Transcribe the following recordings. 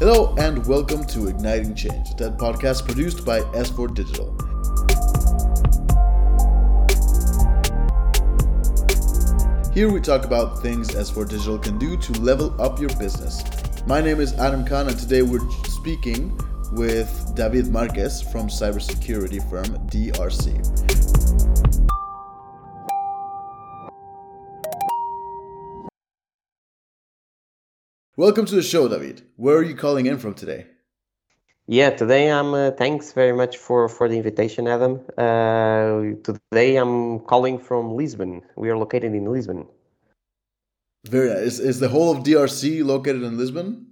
Hello and welcome to Igniting Change, a podcast produced by S4 Digital. Here we talk about things S4 Digital can do to level up your business. My name is Adam Khan, and today we're speaking with David Marquez from cybersecurity firm DRC. Welcome to the show, David. Where are you calling in from today? Yeah, today I'm. Uh, thanks very much for for the invitation, Adam. Uh, today I'm calling from Lisbon. We are located in Lisbon. Very nice. Is, is the whole of DRC located in Lisbon?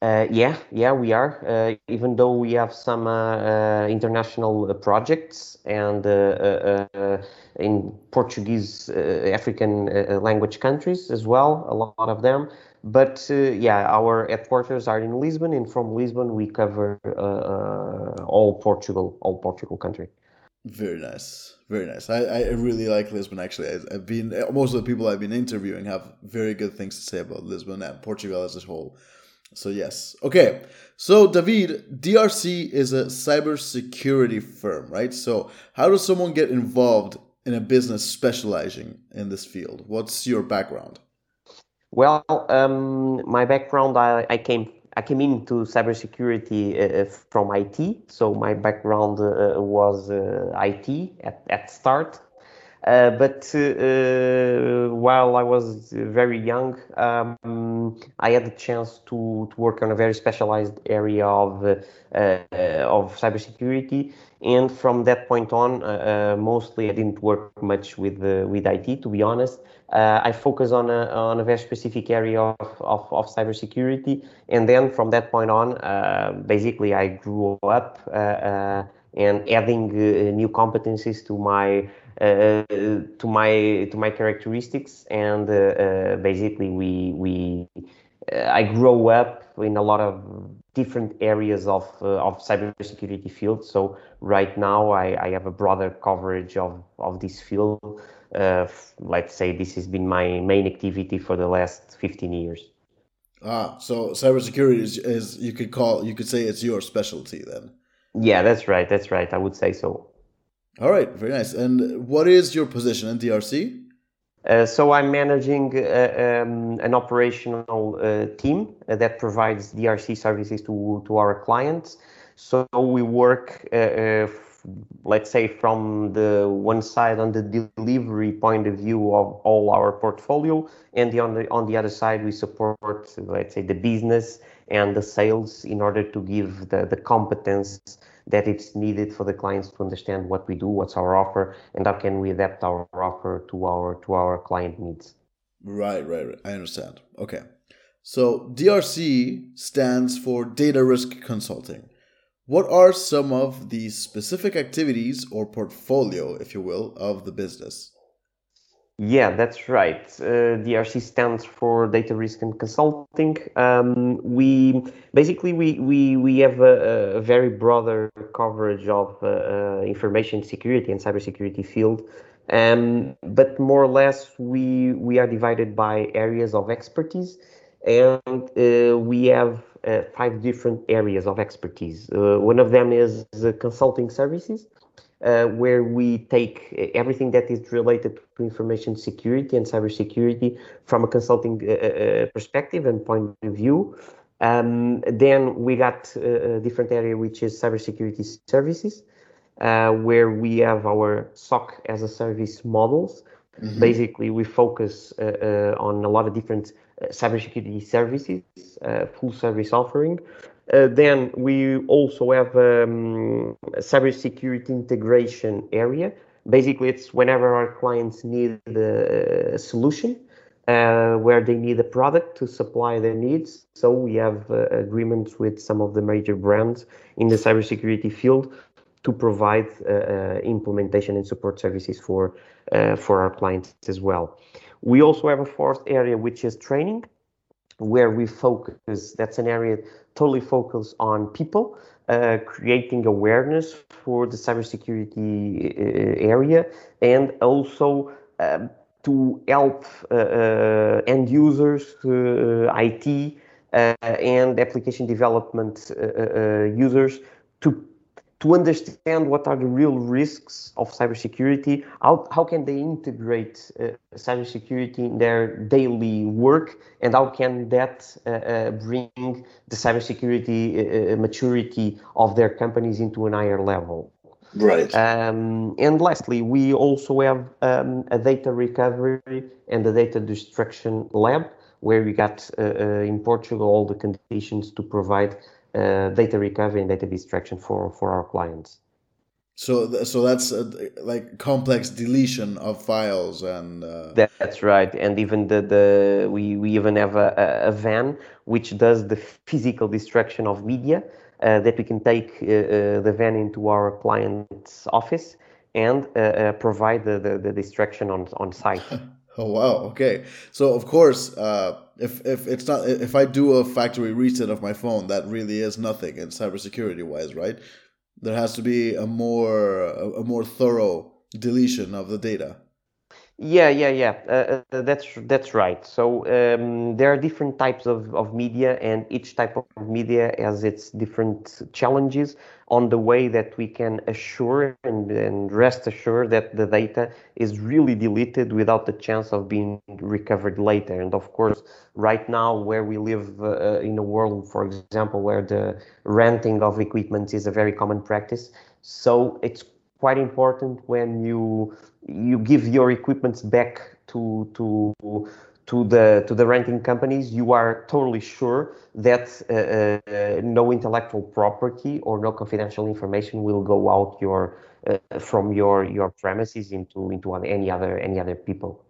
Uh, yeah, yeah, we are. Uh, even though we have some uh, uh international projects and in Portuguese, African language countries as well, a lot of them. But uh, yeah, our headquarters are in Lisbon, and from Lisbon we cover uh, uh, all Portugal, all Portugal country. Very nice, very nice. I, I really like Lisbon. Actually, I've been most of the people I've been interviewing have very good things to say about Lisbon and Portugal as a whole. So yes, okay. So David, DRC is a cybersecurity firm, right? So how does someone get involved in a business specializing in this field? What's your background? Well, um, my background, I, I, came I came into cybersecurity uh, uh from IT. So my background uh, was uh, IT at, at start. Uh, but uh, while I was very young, um, I had the chance to, to work on a very specialized area of of cybersecurity. And from that point on, mostly I didn't work much with with IT, to be honest. Uh, I focus on a, on a very specific area of, of, of cybersecurity. And then from that point on, uh, basically, I grew up uh, uh and adding uh, new competencies to my uh, to my to my characteristics. And basically, we we I grow up in a lot of different areas of of cybersecurity field. So right now, I, I have a broader coverage of of this field uh, let's say this has been my main activity for the last 15 years. Ah, so cybersecurity is, is you could call you could say it's your specialty then. Yeah, that's right. That's right. I would say so. All right, very nice. And what is your position in DRC? Uh, so I'm managing uh, um, an operational uh, team that provides DRC services to to our clients. So we work uh, uh, let's say from the one side on the delivery point of view of all our portfolio and the, on the on the other side we support let's say the business and the sales in order to give the, the competence that it's needed for the clients to understand what we do what's our offer and how can we adapt our offer to our to our client needs. Right right, right. i understand. Okay. So drc stands for data risk consulting what are some of the specific activities or portfolio, if you will, of the business? Yeah, that's right. Uh, DRC stands for Data Risk and Consulting. Um, we basically we we we have a, a very broader coverage of uh, uh, information security and cybersecurity field, um, but more or less we we are divided by areas of expertise, and uh, we have uh, five different areas of expertise. Uh, one of them is the consulting services, uh, where we take everything that is related to information security and cybersecurity from a consulting perspective and point of view. Um, then we got a different area, which is cybersecurity services, uh, where we have our SOC as a service models. Mm-hmm. Basically, we focus uh, uh, on a lot of different cybersecurity services, uh, full service offering. Uh, then we also have um, a cybersecurity integration area. Basically, it's whenever our clients need a solution uh, where they need a product to supply their needs. So we have uh, agreements with some of the major brands in the cybersecurity field to provide uh, uh implementation and support services for for our clients as well. We also have a fourth area, which is training, where we focus, that's an area totally focused on people, uh, creating awareness for the cybersecurity uh, area, and also um, to help uh, uh end users, uh, IT, uh, and application development users to to understand what are the real risks of cybersecurity, how, how can they integrate uh, cybersecurity in their daily work, and how can that uh, uh, bring the cybersecurity uh, uh, maturity of their companies into an higher level. Right. Um, and lastly, we also have um, a data recovery and a data destruction lab, where we got uh, in Portugal all the conditions to provide uh, data recovery and data destruction for for our clients. So, so that's uh, like complex deletion of files and. Uh... That's right, and even the the we we even have a, a van which does the physical destruction of media uh, that we can take uh, uh, the van into our client's office and uh, provide the, the the destruction on on site. Oh wow. Okay. So of course, uh, if if it's not if I do a factory reset of my phone, that really is nothing in cybersecurity wise, right? There has to be a more a, more thorough deletion of the data. Yeah, yeah, yeah. Uh, uh, that's that's right. So um, there are different types of, of media, and each type of media has its different challenges on the way that we can assure and, and rest assured that the data is really deleted without the chance of being recovered later. And of course, right now, where we live uh, in a world, for example, where the renting of equipment is a very common practice, so it's quite important when you you give your equipment back to to to the to the renting companies, you are totally sure that uh, uh, no intellectual property or no confidential information will go out your uh, from your your premises into into any other any other people.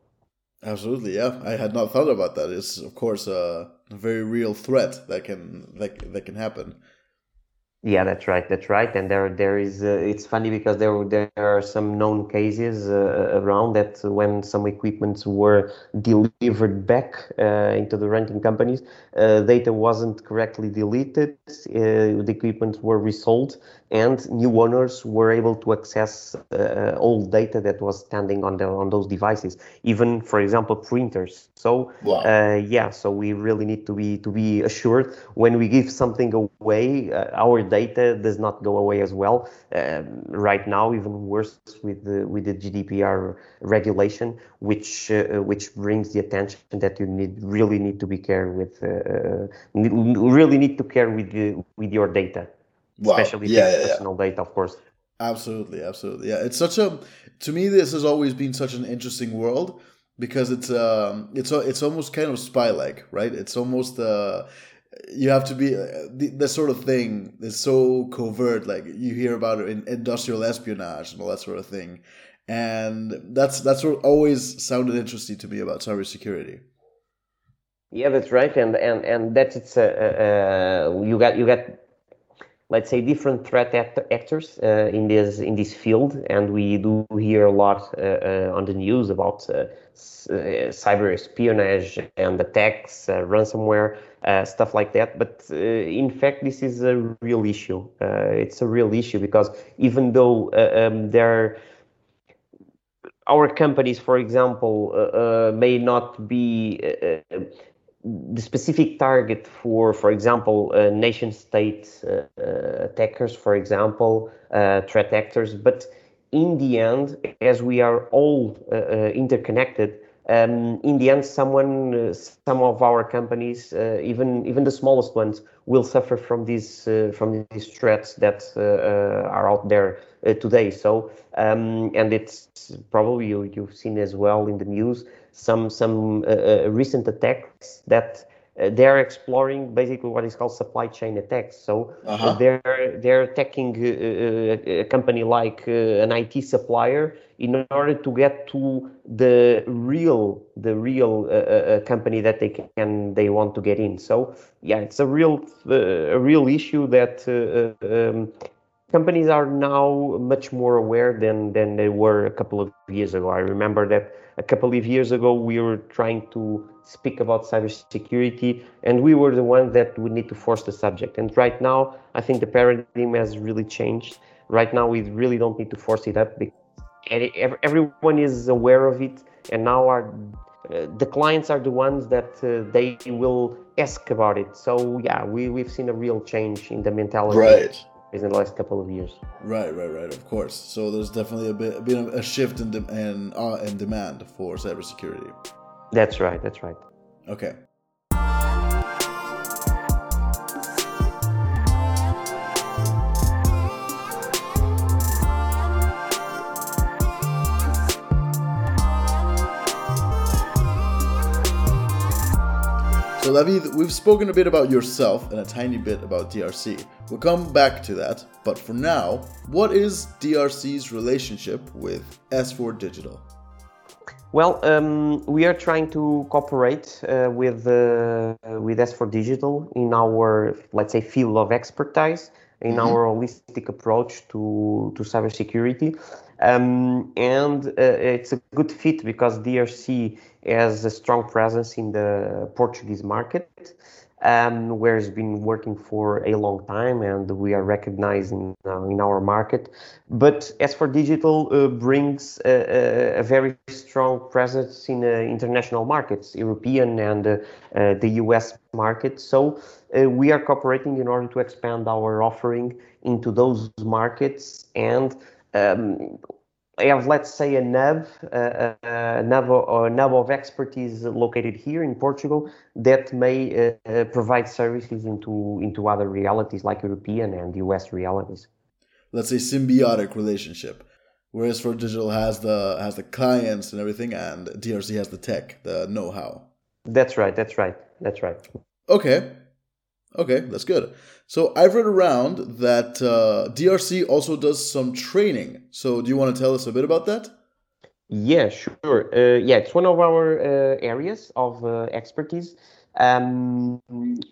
Absolutely, yeah. I had not thought about that. It's of course a very real threat that can that that can happen. Yeah, that's right. That's right. And there, there is. Uh, it's funny because there, there are some known cases uh, around that when some equipments were delivered back uh, into the renting companies, uh, data wasn't correctly deleted. Uh, the equipment were resold, and new owners were able to access uh, old data that was standing on the on those devices. Even, for example, printers. So, wow. yeah. So we really need to be to be assured when we give something away, our data does not go away as well. Um, right now, even worse with the with the GDPR regulation, which uh, which brings the attention that you need really need to be care with, uh, really need to care with the, with your data, wow. especially yeah, yeah, personal yeah. data, of course. Absolutely, absolutely. Yeah, it's such a to me this has always been such an interesting world because it's um it's it's almost kind of spy like, right? It's almost uh you have to be uh, the, the sort of thing is so covert like you hear about it in industrial espionage and all that sort of thing and that's that's what always sounded interesting to me about cybersecurity yeah that's right and and and that's it's uh, uh, you got you got let's say different threat act- actors uh, in this in this field. And we do hear a lot uh, uh, on the news about uh, uh, cyber espionage and attacks ransomware stuff like that. But in fact this is a real issue. It's a real issue because even though um, there our companies for example may not be the specific target for, for example, uh, nation state uh, uh, attackers, for example, uh, threat actors. But in the end, as we are all uh, interconnected, um, in the end, someone, some of our companies, even even the smallest ones, will suffer from these from these threats that are out there today. So, um, and it's probably you, you've seen as well in the news some some uh, uh, recent attacks that uh, they're exploring basically what is called supply chain attacks. So uh-huh. Uh, they're they're attacking a, a company like an IT supplier in order to get to the real the real company that they can they want to get in. So yeah, it's a real a real issue that. Um, companies are now much more aware than than they were a couple of years ago. I remember that a couple of years ago we were trying to speak about cybersecurity, and we were the ones that would need to force the subject. And right now, I think the paradigm has really changed. Right now, we really don't need to force it up because everyone is aware of it, and now are uh, the clients are the ones that uh, they will ask about it. So yeah, we we've seen a real change in the mentality. Right. In the last couple of years. Right, right, right. Of course. So there's definitely a bit, a, bit of a shift in de- in, uh, in demand for cybersecurity. That's right. That's right. Okay. So, David, we've spoken a bit about yourself and a tiny bit about DRC. We'll come back to that, but for now, what is DRC's relationship with S4 Digital? Well, um, we are trying to cooperate uh, with uh, with S4 Digital in our, let's say, field of expertise, in mm-hmm. our holistic approach to to cybersecurity. Um, and uh, it's a good fit because DRC has a strong presence in the Portuguese market, um, where it's been working for a long time, and we are recognizing in, uh, in our market. But S4 Digital uh, brings a, a, very strong presence in uh, international markets, European and uh, uh, the US market. So we are cooperating in order to expand our offering into those markets and um, have, let's say, a nub, uh, a nub, a nub of expertise located here in Portugal that may uh, provide services into into other realities like European and US realities. Let's say symbiotic relationship. Where S4 Digital has the has the clients and everything, and DRC has the tech, the know-how. That's right. That's right. That's right. Okay, Okay, that's good. So I've read around that uh, DRC also does some training. So do you want to tell us a bit about that? Yeah, sure. Uh, yeah, it's one of our uh, areas of uh, expertise. Um,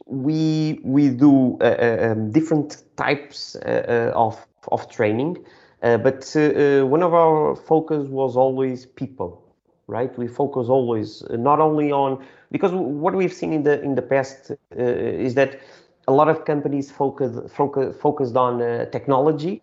we we do uh, uh, um, different types of of training, but one of our focus was always people right? We focus always not only on because what we've seen in the in the past uh, is that a lot of companies focus, focus focused on uh, technology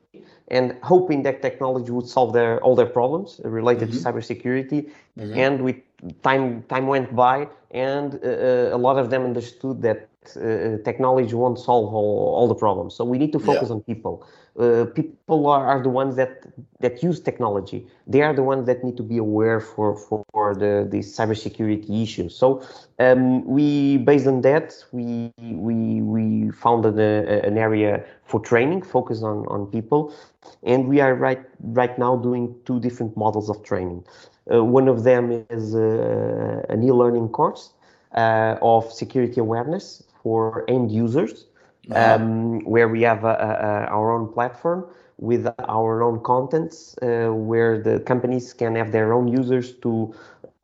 and hoping that technology would solve their all their problems related mm-hmm. to cybersecurity. Mm-hmm. And with time time went by, and uh, uh a lot of them understood that uh, technology won't solve all, all the problems. So we need to focus yeah. on people. Uh, people are, are the ones that that use technology. They are the ones that need to be aware for for the the cybersecurity issues. So um, we, based on that, we we we founded a, an area for training, focused on on people, and we are right right now doing two different models of training. Uh, one of them is uh, an e-learning course uh, of security awareness for end users, uh-huh. um, where we have a, a, our own platform with our own contents, uh, where the companies can have their own users to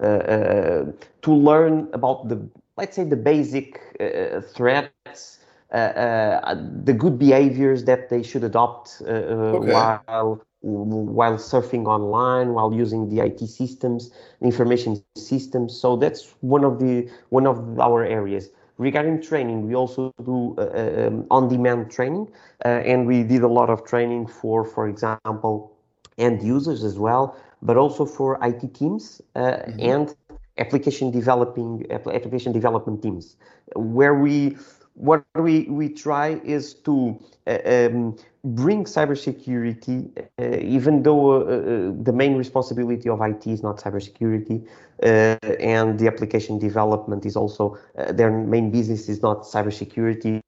uh, uh, to learn about the let's say the basic uh, threats, the good behaviors that they should adopt okay. while while surfing online, while using the IT systems, information systems. So that's one of the one of our areas. Regarding training, we also do uh, uh, um, on-demand training, uh, and we did a lot of training for, for example, end users as well, but also for IT teams uh, mm-hmm. and application developing application development teams, where we what we, we try is to uh, um, bring cybersecurity, uh, even though uh, uh the main responsibility of IT is not cybersecurity, uh, and the application development is also uh, their main business is not cybersecurity.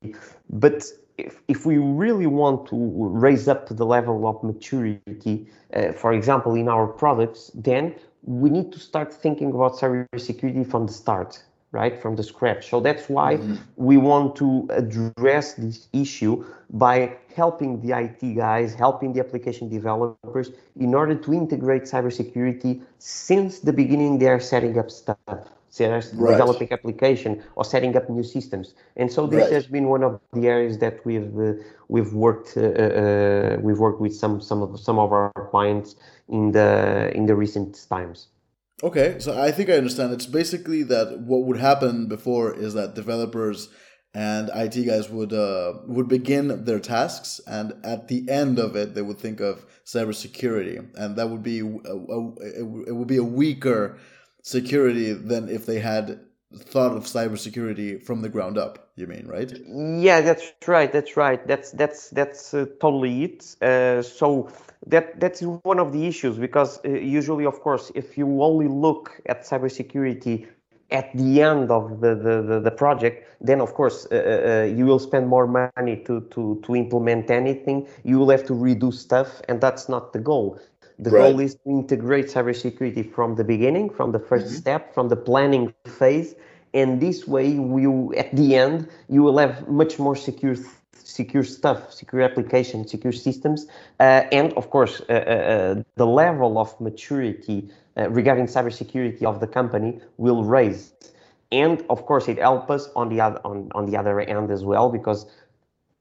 But if, if we really want to raise up the level of maturity, for example, in our products, then we need to start thinking about cybersecurity from the start right from the scratch so that's why mm-hmm. we want to address this issue by helping the IT guys helping the application developers in order to integrate cybersecurity since the beginning they are setting up stuff are right. developing application or setting up new systems and so this right. has been one of the areas that we've uh, we've worked uh, uh, we've worked with some some of some of our clients in the in the recent times Okay, so I think I understand. It's basically that what would happen before is that developers and IT guys would uh, would begin their tasks, and at the end of it, they would think of cybersecurity, and that would be a, a, it would be a weaker security than if they had thought of cybersecurity from the ground up. You mean, right? Yeah, that's right. That's right. That's that's that's uh, totally it. Uh, so that that's one of the issues because uh, usually, of course, if you only look at cybersecurity at the end of the, the, the, the project, then of course uh, uh, you will spend more money to, to, to implement anything. You will have to redo stuff, and that's not the goal. The right. goal is to integrate cybersecurity from the beginning, from the 1st mm-hmm. step, from the planning phase, and this way, you at the end you will have much more secure secure stuff, secure applications, secure systems, uh, and of course, uh, uh, uh the level of maturity uh, regarding cybersecurity of the company will raise. And of course, it helps us on the other on, on the other end as well because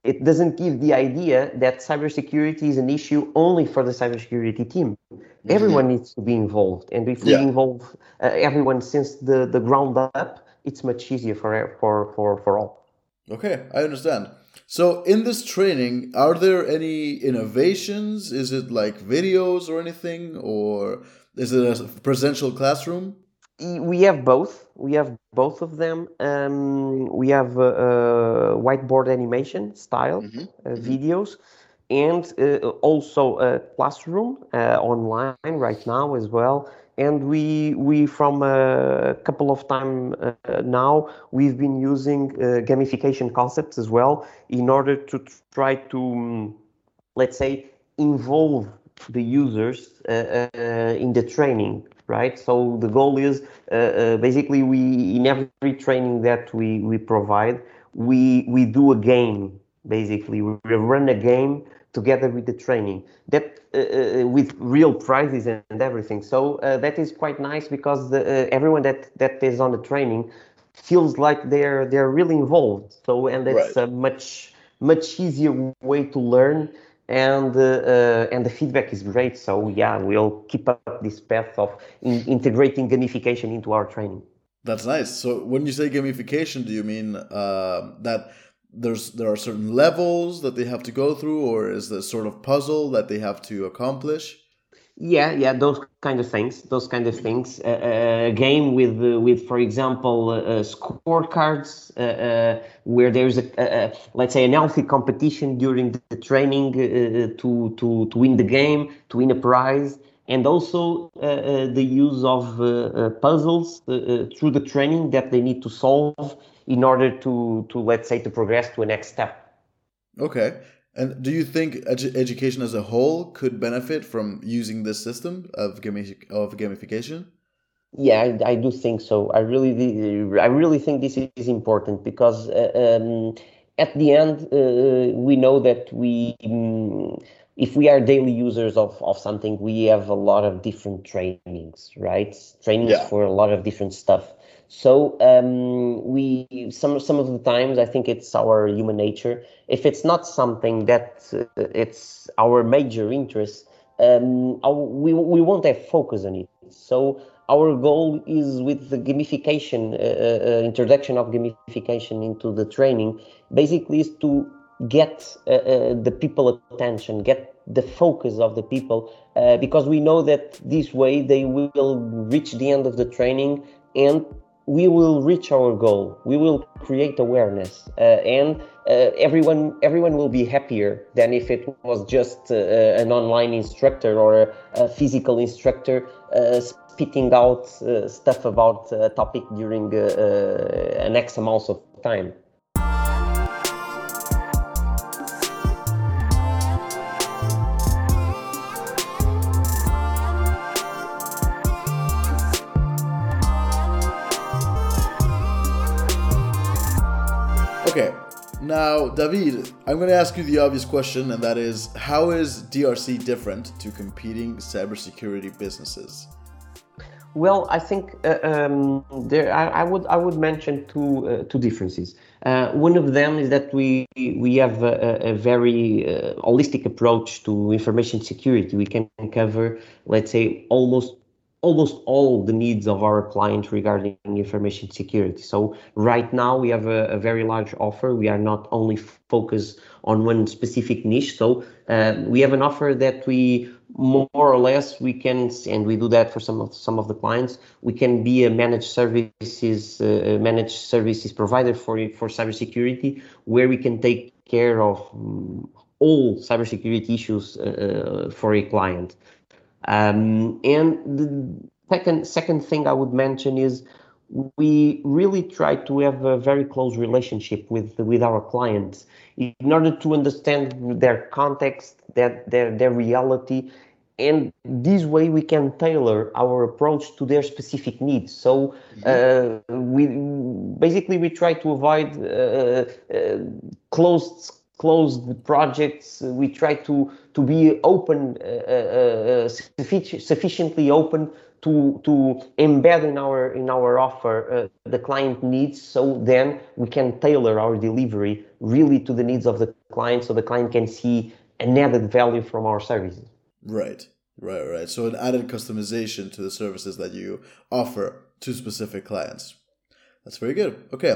it doesn't give the idea that cybersecurity is an issue only for the cybersecurity team. Mm-hmm. Everyone needs to be involved, and if we involve uh, everyone since the, the ground up, it's much easier for for for for all. Okay, I understand. So in this training, are there any innovations? Is it like videos or anything, or is it a presential classroom? We have both. We have both of them. Um, we have uh, uh, whiteboard animation style mm-hmm. Uh, mm-hmm. videos, and uh, also a classroom uh, online right now as well and we we from a couple of time uh, now we've been using uh, gamification concepts as well in order to try to um, let's say involve the users uh, in the training right? So the goal is uh, uh, basically we in every training that we we provide we we do a game basically. We run a game together with the training. That uh, uh, with real prizes and, everything. So uh, that is quite nice because the, uh, everyone that that is on the training feels like they're they're really involved. So and it's right. a much much easier way to learn and uh, uh, and the feedback is great. So yeah we'll keep up this path of in integrating gamification into our training. That's nice. So when you say gamification do you mean that there's there are certain levels that they have to go through or is there sort of puzzle that they have to accomplish? Yeah yeah those kind of things those kind of things. Uh, uh a game with uh, with for example uh, uh scorecards uh, where there's a, a, let's say an healthy competition during the training to to to win the game to win a prize and also the use of puzzles through the training that they need to solve in order to to let's say to progress to a next step. Okay. And do you think edu- education as a whole could benefit from using this system of of gamification? Yeah I, I, do think so. I really i really think this is important because uh, um, at the end uh, we know that we um, if we are daily users of, of something we have a lot of different trainings right? Trainings yeah. for a lot of different stuff so um, we some some of the times I think it's our human nature. If it's not something that uh, it's our major interest, um, our, we we won't have focus on it. So our goal is with the gamification uh, uh, uh introduction of gamification into the training, basically is to get uh, uh, the people attention, get the focus of the people, because we know that this way they will reach the end of the training and we will reach our goal. We will create awareness, uh, and uh, everyone everyone will be happier than if it was just uh, an online instructor or a, a physical instructor uh, spitting out uh, stuff about a topic during uh, an X amount of time. Now, David, I'm going to ask you the obvious question, and that is how is DRC different to competing cybersecurity businesses? Well, I think uh, um, there I, I, would I would mention two uh, two differences. Uh, one of them is that we we have a, a very uh, holistic approach to information security. We can cover, let's say, almost almost all the needs of our clients regarding information security. So right now we have a, a very large offer. We are not only focused on one specific niche. So uh, we have an offer that we more or less we can, and we do that for some of some of the clients. We can be a managed services uh, managed services provider for for cybersecurity, where we can take care of um, all cybersecurity issues uh, uh, for a client. Um, and the second second thing I would mention is we really try to have a very close relationship with with our clients in order to understand their context, their their, their reality, and this way we can tailor our approach to their specific needs. So uh, we basically we try to avoid uh, uh, closed closed projects. We try to to be open, uh, uh, uh, sufficiently open to to embed in our in our offer uh, the client needs. So then we can tailor our delivery really to the needs of the client so the client can see an added value from our services. Right. Right right. So an added customization to the services that you offer to specific clients. That's very good. Okay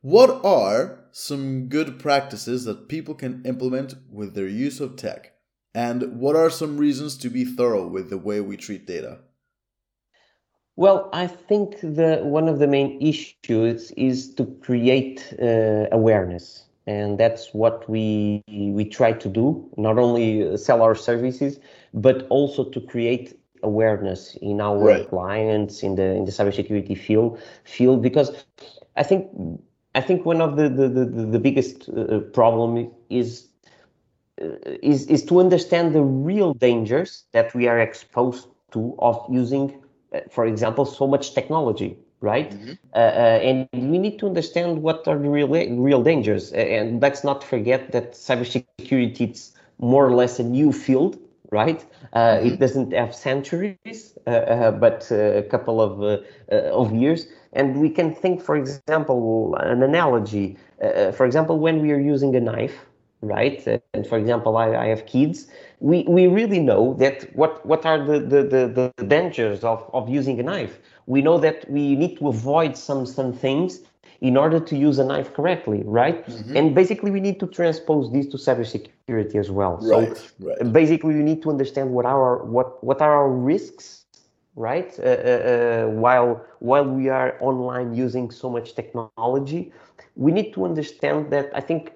what are some good practices that people can implement with their use of tech and what are some reasons to be thorough with the way we treat data well, I think the one of the main issues is to create uh, awareness, and that's what we we try to do. Not only sell our services, but also to create awareness in our right. clients in the in the cybersecurity field field because I think I think one of the the the, the biggest uh, problem is uh, is is to understand the real dangers that we are exposed to of using uh, for example, so much technology, right? Mm-hmm. Uh, uh, and we need to understand what are the real real dangers. And let's not forget that cybersecurity is more or less a new field, right? Uh, mm-hmm. It doesn't have centuries, uh, uh, but a couple of of years. And we can think, for example, an analogy. for example, when we are using a knife, right? And for example, I, I have kids. We, we really know that what, what are the, the, the, the dangers of, of using a knife. We know that we need to avoid some, some things in order to use a knife correctly, right? Mm-hmm. And basically, we need to transpose this to cybersecurity as well. Right, so right. basically, we need to understand what our what what are our risks, right? Uh, uh, uh, while while we are online using so much technology, we need to understand that. I think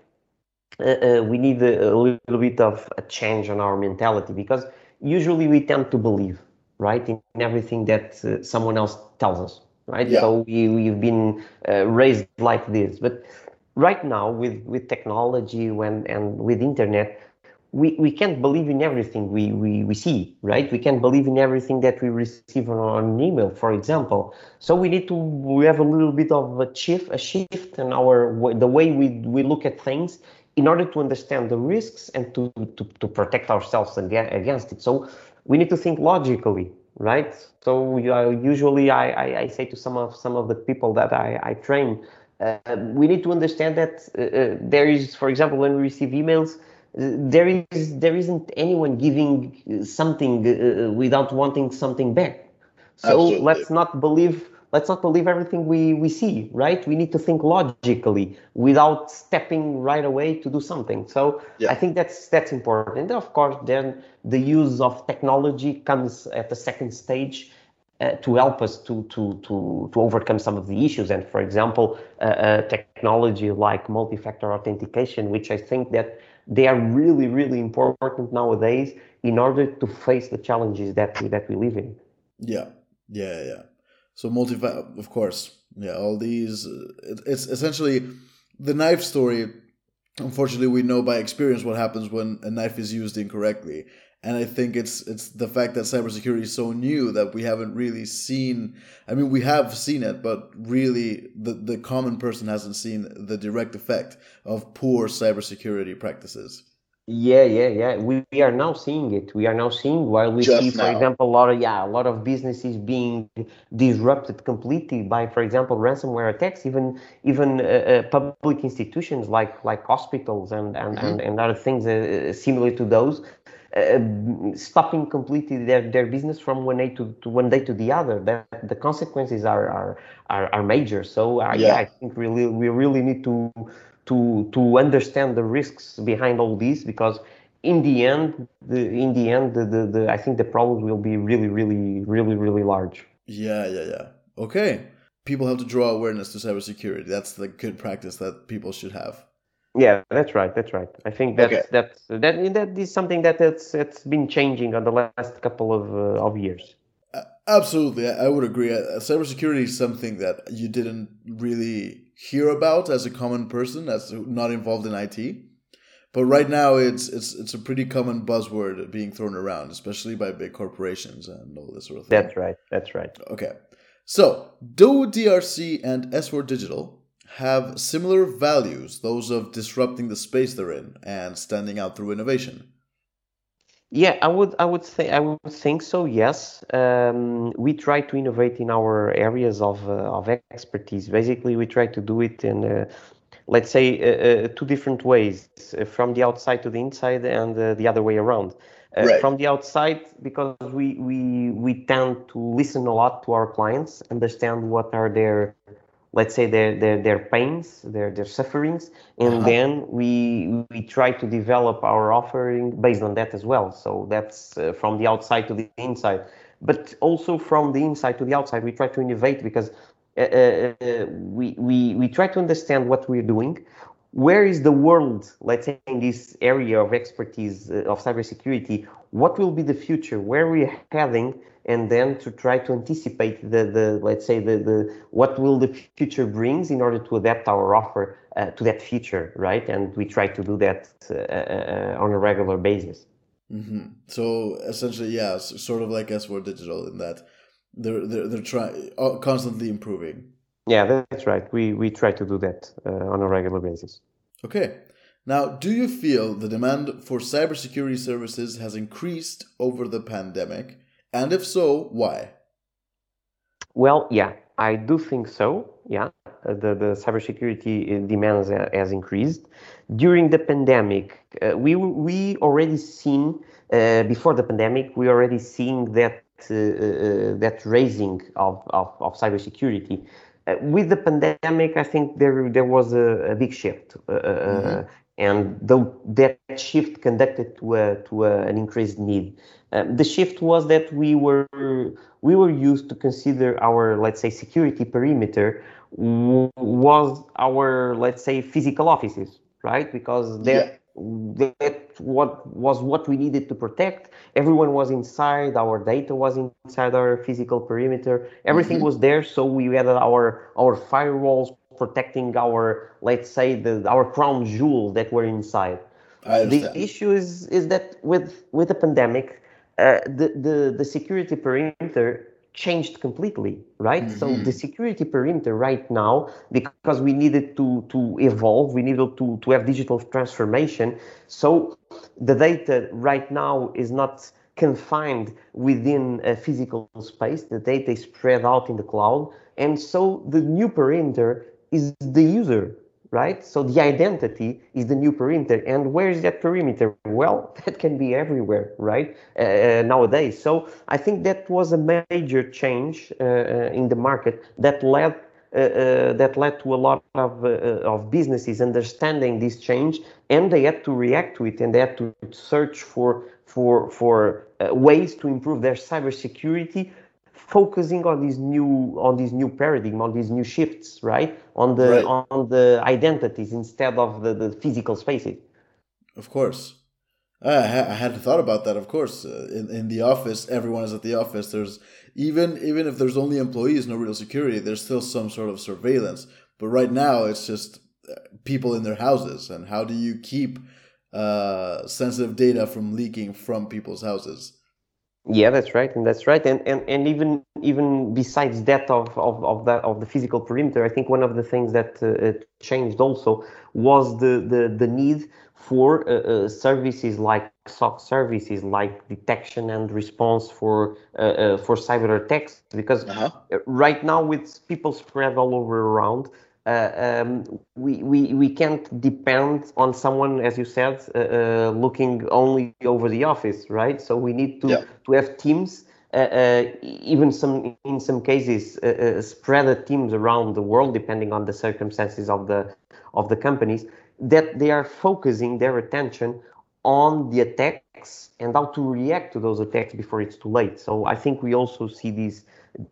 uh, uh, we need a, a, little bit of a change on our mentality because usually we tend to believe right in everything that uh, someone else tells us right yeah. so we, we've been uh, raised like this but right now with with technology when and with internet we, we can't believe in everything we, we, we see, right? We can't believe in everything that we receive on, on an email, for example. So we need to we have a little bit of a shift, a shift in our the way we, we look at things in order to understand the risks and to, to, to protect ourselves against it. So we need to think logically, right? So uh, usually I, I, I, say to some of some of the people that I, I train, uh, we need to understand that uh, uh there is, for example, when we receive emails, uh, there is there isn't anyone giving something uh, without wanting something back. So Absolutely. let's not believe let's not believe everything we, we see, right? We need to think logically without stepping right away to do something. So yeah. I think that's that's important. And of course, then the use of technology comes at the second stage uh, to help us to, to, to, to overcome some of the issues. And for example, uh, uh, technology like multi-factor authentication, which I think that they are really, really important nowadays in order to face the challenges that we, that we live in. Yeah, yeah, yeah. So multi, of course, yeah. All these, uh, it, it's essentially the knife story. Unfortunately, we know by experience what happens when a knife is used incorrectly, and I think it's it's the fact that cybersecurity is so new that we haven't really seen. I mean, we have seen it, but really, the the common person hasn't seen the direct effect of poor cybersecurity practices. Yeah, yeah, yeah. We, we are now seeing it. We are now seeing while we Just see, for now. example, a lot of yeah, a lot of businesses being disrupted completely by, for example, ransomware attacks. Even even uh, uh, public institutions like like hospitals and and, mm-hmm. and, and other things uh, similar to those. uh, stopping completely their, their business from one day to, to one day to the other. That the consequences are are are, are major. So uh, yeah. yeah. I think really we really need to to to understand the risks behind all this because in the end, the in the end, the, the, the I think the problems will be really, really, really, really large. Yeah, yeah, yeah. Okay people have to draw awareness to cybersecurity. That's the good practice that people should have. Yeah, that's right. That's right. I think that's okay. that's that that is something that it's it's been changing on the last couple of uh, of years. Absolutely, I, I, would agree. Uh, cybersecurity is something that you didn't really hear about as a common person, as not involved in IT. But right now, it's it's it's a pretty common buzzword being thrown around, especially by big corporations and all this sort of thing. That's right. That's right. Okay. So, do DRC and S4 Digital have similar values, those of disrupting the space they're in and standing out through innovation? Yeah, I would, I would say, I would think so. Yes, um, we try to innovate in our areas of uh, of expertise. Basically, we try to do it in, uh, let's say, uh, uh two different ways: uh, from the outside to the inside, and uh, the other way around. Uh, right. From the outside, because we, we we tend to listen a lot to our clients, understand what are their, let's say their their, their pains, their their sufferings, and uh-huh. then we we try to develop our offering based on that as well. So that's uh, from the outside to the inside, but also from the inside to the outside, we try to innovate because uh, uh, uh we, we, we try to understand what we're doing, where is the world, let's say, in this area of expertise uh, of cybersecurity? What will be the future? Where we're heading, and then to try to anticipate the, the let's say, the, the what will the future brings in order to adapt our offer uh, to that future, right? And we try to do that uh, uh, on a regular basis. Mm-hmm. So essentially, yeah, sort of like S4 Digital in that they're they're, they're trying uh, constantly improving. Yeah, that's right. We we try to do that uh, on a regular basis. Okay. Now, do you feel the demand for cybersecurity services has increased over the pandemic? And if so, why? Well, yeah, I do think so. Yeah, the, the cybersecurity demands has increased. During the pandemic, uh, we, we already seen, uh, before the pandemic, we already seeing that, uh, that raising of, of, of cybersecurity. Uh, with the pandemic, I think there there was a, a big shift, uh, uh, mm-hmm. And though that shift conducted to a, to a, an increased need. Um, the shift was that we were we were used to consider our let's say security perimeter was our let's say physical offices, right? Because that. Yeah that what was what we needed to protect everyone was inside our data was inside our physical perimeter everything mm-hmm. was there so we had our our firewalls protecting our let's say the our crown jewels that were inside the issue is is that with with the pandemic uh, the, the the security perimeter changed completely, right? Mm-hmm. So the security perimeter right now, because we needed to to evolve, we needed to to have digital transformation. So the data right now is not confined within a physical space. The data is spread out in the cloud, and so the new perimeter is the user right? So the identity is the new perimeter. And where is that perimeter? Well, that can be everywhere, right? Uh, uh nowadays. So I think that was a major change uh, uh in the market that led. Uh, uh that led to a lot of, of businesses understanding this change, and they had to react to it, and they had to search for for for ways to improve their cybersecurity focusing on these new on this new paradigm on these new shifts right? On the right. on the identities instead of the, the physical spaces. Of course. I, I hadn't thought about that of course. Uh, in, in the office everyone is at the office. There's even even if there's only employees no real security there's still some sort of surveillance. But right now it's just uh, people in their houses. And how do you keep uh, sensitive data from leaking from people's houses yeah, that's right, and that's right, and and, and even even besides that of, of, of that of the physical perimeter, I think one of the things that uh, changed also was the the, the need for uh, uh, services like SOC services, like detection and response for uh, uh, for cyber attacks, because -huh. right now with people spread all over around, um, we, we, we can't depend on someone, as you said, uh, uh, looking only over the office, right? So we need to, yeah. to have teams, uh, uh, even some in some cases, uh, spread the teams around the world, depending on the circumstances of the of the companies, that they are focusing their attention on the attacks and how to react to those attacks before it's too late. So I think we also see these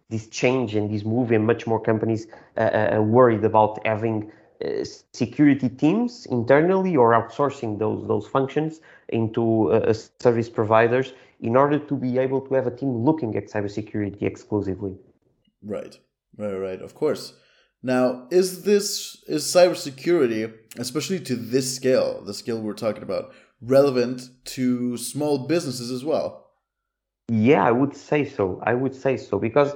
this change and this move and much more companies uh, uh, worried about having uh, security teams internally or outsourcing those those functions into uh, service providers in order to be able to have a team looking at cybersecurity exclusively. Right, right, right. Of course. Now, is this is cybersecurity, especially to this scale, the scale we're talking about, relevant to small businesses as well? Yeah, I would say so. I would say so because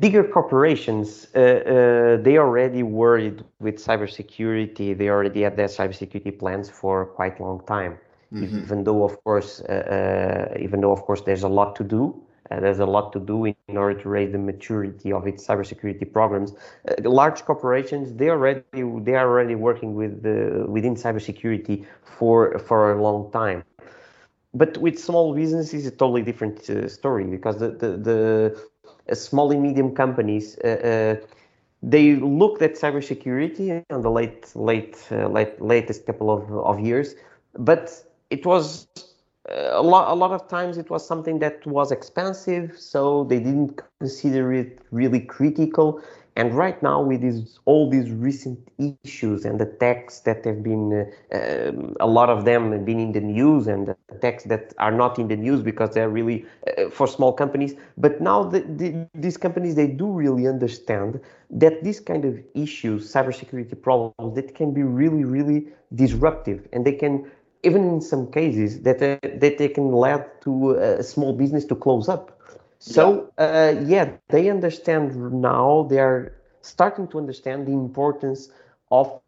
bigger corporations uh, uh, they already worried with cybersecurity. They already had their cybersecurity plans for quite a long time. Mm-hmm. Even though, of course, uh, uh, even though of course there's a lot to do. Uh, there's a lot to do in, in, order to raise the maturity of its cybersecurity programs. Uh, large corporations they already they are already working with the, within cybersecurity for for a long time but with small businesses, it's a totally different uh, story because the the, the uh, small and medium companies uh, uh they looked at cybersecurity in the late late uh, late latest couple of, of years, but it was a lot a lot of times it was something that was expensive, so they didn't consider it really critical and right now, with all these recent issues and attacks that have been, uh, um, a lot of them have been in the news, and attacks that are not in the news because they're really uh, for small companies. But now, the, the, these companies they do really understand that these kind of issues, cybersecurity problems, that can be really, really disruptive, and they can even in some cases that uh, that they can lead to a small business to close up so yeah. Uh, yeah, they understand now. They are starting to understand the importance of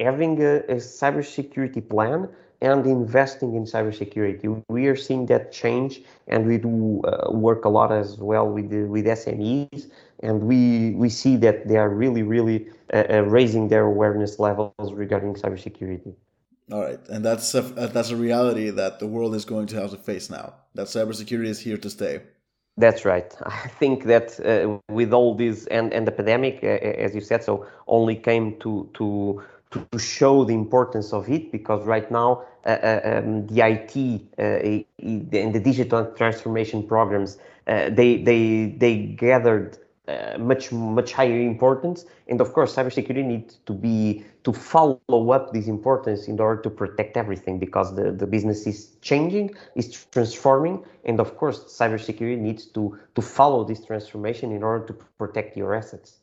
having a, a cybersecurity plan and investing in cybersecurity. We are seeing that change, and we do uh, work a lot as well with the, with SMEs, and we we see that they are really really uh, uh, raising their awareness levels regarding cybersecurity. All right, and that's a, that's a reality that the world is going to have to face now. That cybersecurity is here to stay. That's right. I think that uh, with all this and, and the pandemic, uh, as you said, so only came to to to show the importance of it because right now uh, uh um, the IT uh, and the digital transformation programs uh, they they they gathered uh, much much higher importance. And of course cybersecurity needs to be to follow up this importance in order to protect everything because the, the business is changing is transforming. And of course cybersecurity needs to to follow this transformation in order to protect your assets.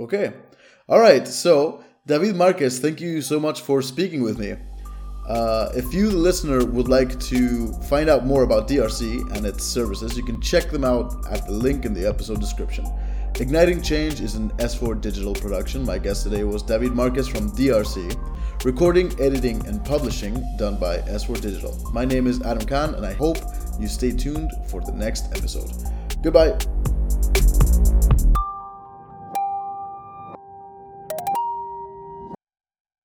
Okay. All right. So david marquez thank you so much for speaking with me. Uh, if you, the listener, would like to find out more about DRC and its services, you can check them out at the link in the episode description. Igniting Change is an S4 digital production. My guest today was David Marquez from DRC. Recording, editing, and publishing done by S4 Digital. My name is Adam Khan, and I hope you stay tuned for the next episode. Goodbye.